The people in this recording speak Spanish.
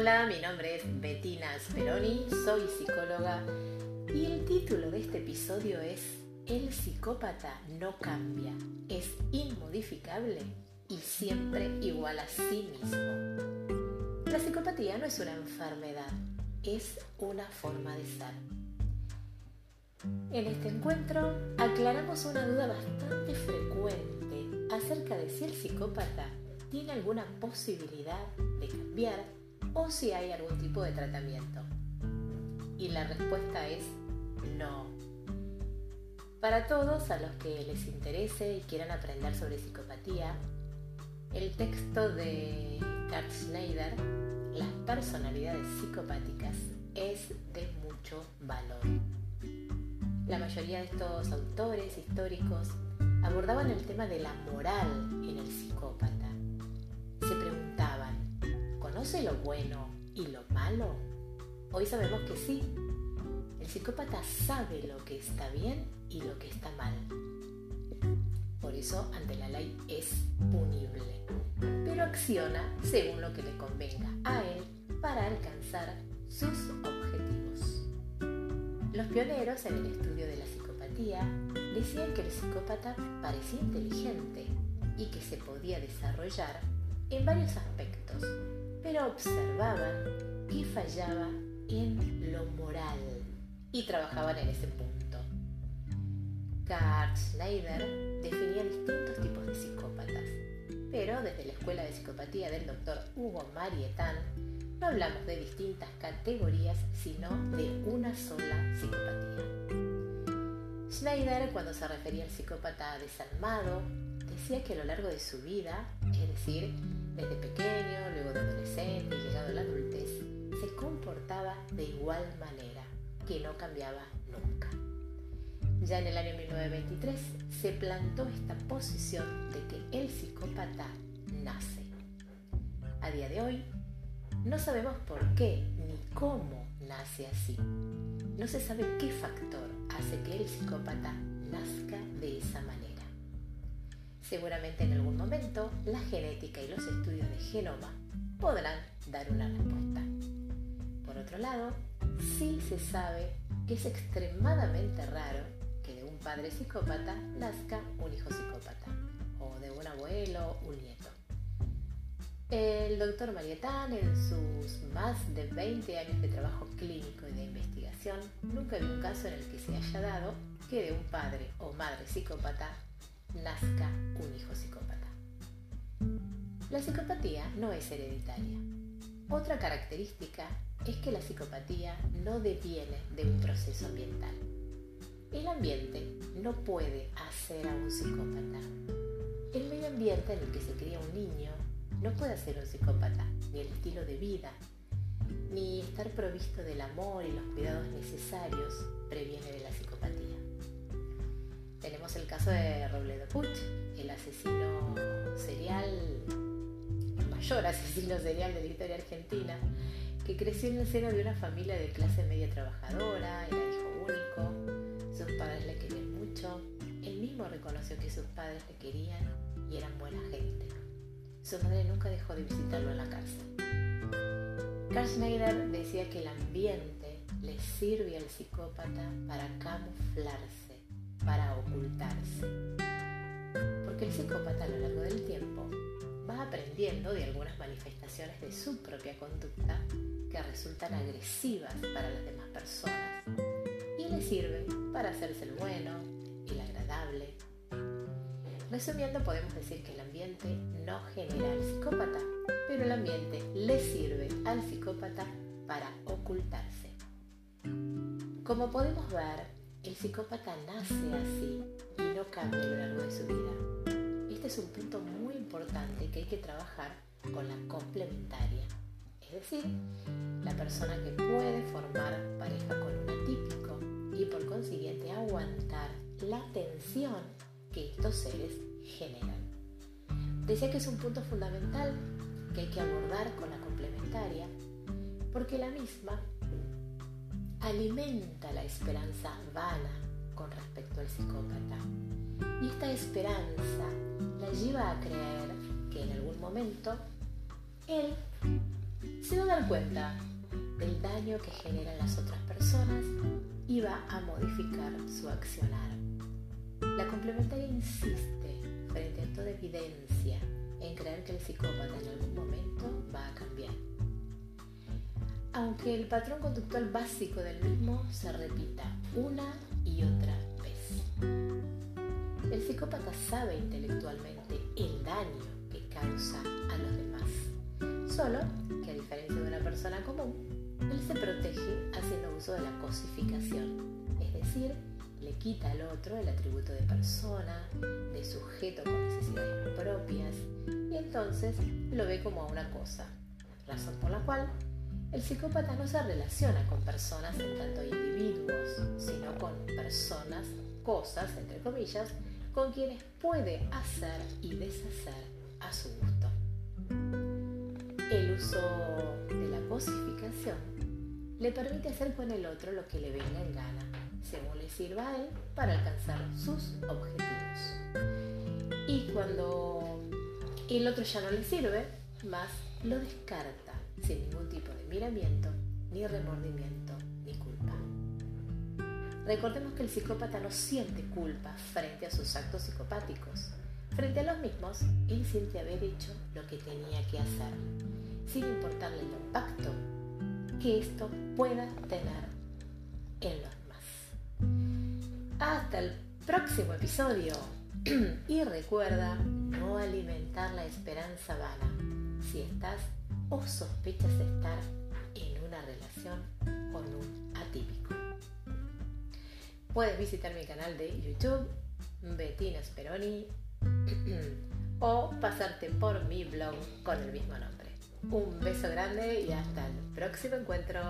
Hola, mi nombre es Bettina Speroni, soy psicóloga y el título de este episodio es El psicópata no cambia, es inmodificable y siempre igual a sí mismo. La psicopatía no es una enfermedad, es una forma de ser. En este encuentro aclaramos una duda bastante frecuente acerca de si el psicópata tiene alguna posibilidad de cambiar o si hay algún tipo de tratamiento. Y la respuesta es no. Para todos a los que les interese y quieran aprender sobre psicopatía, el texto de Carl Schneider, Las personalidades psicopáticas, es de mucho valor. La mayoría de estos autores históricos abordaban el tema de la moral en el psicópata. ¿Conoce lo bueno y lo malo? Hoy sabemos que sí. El psicópata sabe lo que está bien y lo que está mal. Por eso ante la ley es punible, pero acciona según lo que le convenga a él para alcanzar sus objetivos. Los pioneros en el estudio de la psicopatía decían que el psicópata parecía inteligente y que se podía desarrollar en varios aspectos, pero observaban que fallaba en lo moral y trabajaban en ese punto. Carl Schneider definía distintos tipos de psicópatas, pero desde la Escuela de Psicopatía del doctor Hugo Marietan no hablamos de distintas categorías, sino de una sola psicopatía. Schneider, cuando se refería al psicópata desalmado, decía que a lo largo de su vida, es decir, desde pequeño, luego de adolescente llegado a la adultez, se comportaba de igual manera, que no cambiaba nunca. Ya en el año 1923 se plantó esta posición de que el psicópata nace. A día de hoy, no sabemos por qué ni cómo nace así. No se sabe qué factor hace que el psicópata nazca de esa manera. Seguramente en algún momento la genética y los estudios de genoma podrán dar una respuesta. Por otro lado, sí se sabe que es extremadamente raro padre psicópata nazca un hijo psicópata o de un abuelo un nieto. El doctor Marietán, en sus más de 20 años de trabajo clínico y de investigación, nunca vio un caso en el que se haya dado que de un padre o madre psicópata nazca un hijo psicópata. La psicopatía no es hereditaria. Otra característica es que la psicopatía no deviene de un proceso ambiental. El ambiente no puede hacer a un psicópata. El medio ambiente en el que se cría un niño no puede hacer un psicópata, ni el estilo de vida, ni estar provisto del amor y los cuidados necesarios previene de la psicopatía. Tenemos el caso de Robledo Puch, el asesino serial, el mayor asesino serial de la historia argentina, que creció en el seno de una familia de clase media trabajadora, era hijo único, sus padres le querían mucho, él mismo reconoció que sus padres le querían y eran buena gente. Su madre nunca dejó de visitarlo en la cárcel. Carl Schneider decía que el ambiente le sirve al psicópata para camuflarse, para ocultarse. Porque el psicópata a lo largo del tiempo va aprendiendo de algunas manifestaciones de su propia conducta que resultan agresivas para las demás personas y le sirve para hacerse el bueno, el agradable. Resumiendo, podemos decir que el ambiente no genera al psicópata, pero el ambiente le sirve al psicópata para ocultarse. Como podemos ver, el psicópata nace así y no cambia a lo largo de su vida. Este es un punto muy importante que hay que trabajar con la complementaria, es decir, la persona que puede formar pareja con un atípico y por consiguiente aguantar la tensión que estos seres generan. Decía que es un punto fundamental que hay que abordar con la complementaria porque la misma alimenta la esperanza vana con respecto al psicópata. Y esta esperanza la lleva a creer que en algún momento él se va a dar cuenta del daño que generan las otras personas y va a modificar su accionar. La complementaria insiste frente a toda evidencia en creer que el psicópata en algún momento va a cambiar. Aunque el patrón conductual básico del mismo se repita una y otra vez. El psicópata sabe intelectualmente el daño que causa a los demás, solo que a diferencia de una persona común, él se protege haciendo uso de la cosificación, es decir, le quita al otro el atributo de persona, de sujeto con necesidades propias, y entonces lo ve como una cosa, razón por la cual el psicópata no se relaciona con personas en tanto individuos, sino con personas, cosas, entre comillas, con quienes puede hacer y deshacer a su gusto. El uso de la cosificación le permite hacer con el otro lo que le venga en gana, según le sirva a él para alcanzar sus objetivos. Y cuando el otro ya no le sirve, más lo descarta sin ningún tipo de miramiento, ni remordimiento, ni culpa. Recordemos que el psicópata no siente culpa frente a sus actos psicopáticos. Frente a los mismos, él siente haber hecho lo que tenía que hacer, sin importarle el impacto que esto pueda tener en los demás. Hasta el próximo episodio. y recuerda no alimentar la esperanza vana si estás o sospechas estar en una relación con un atípico. Puedes visitar mi canal de YouTube, Bettina Speroni, o pasarte por mi blog con el mismo nombre. Un beso grande y hasta el próximo encuentro.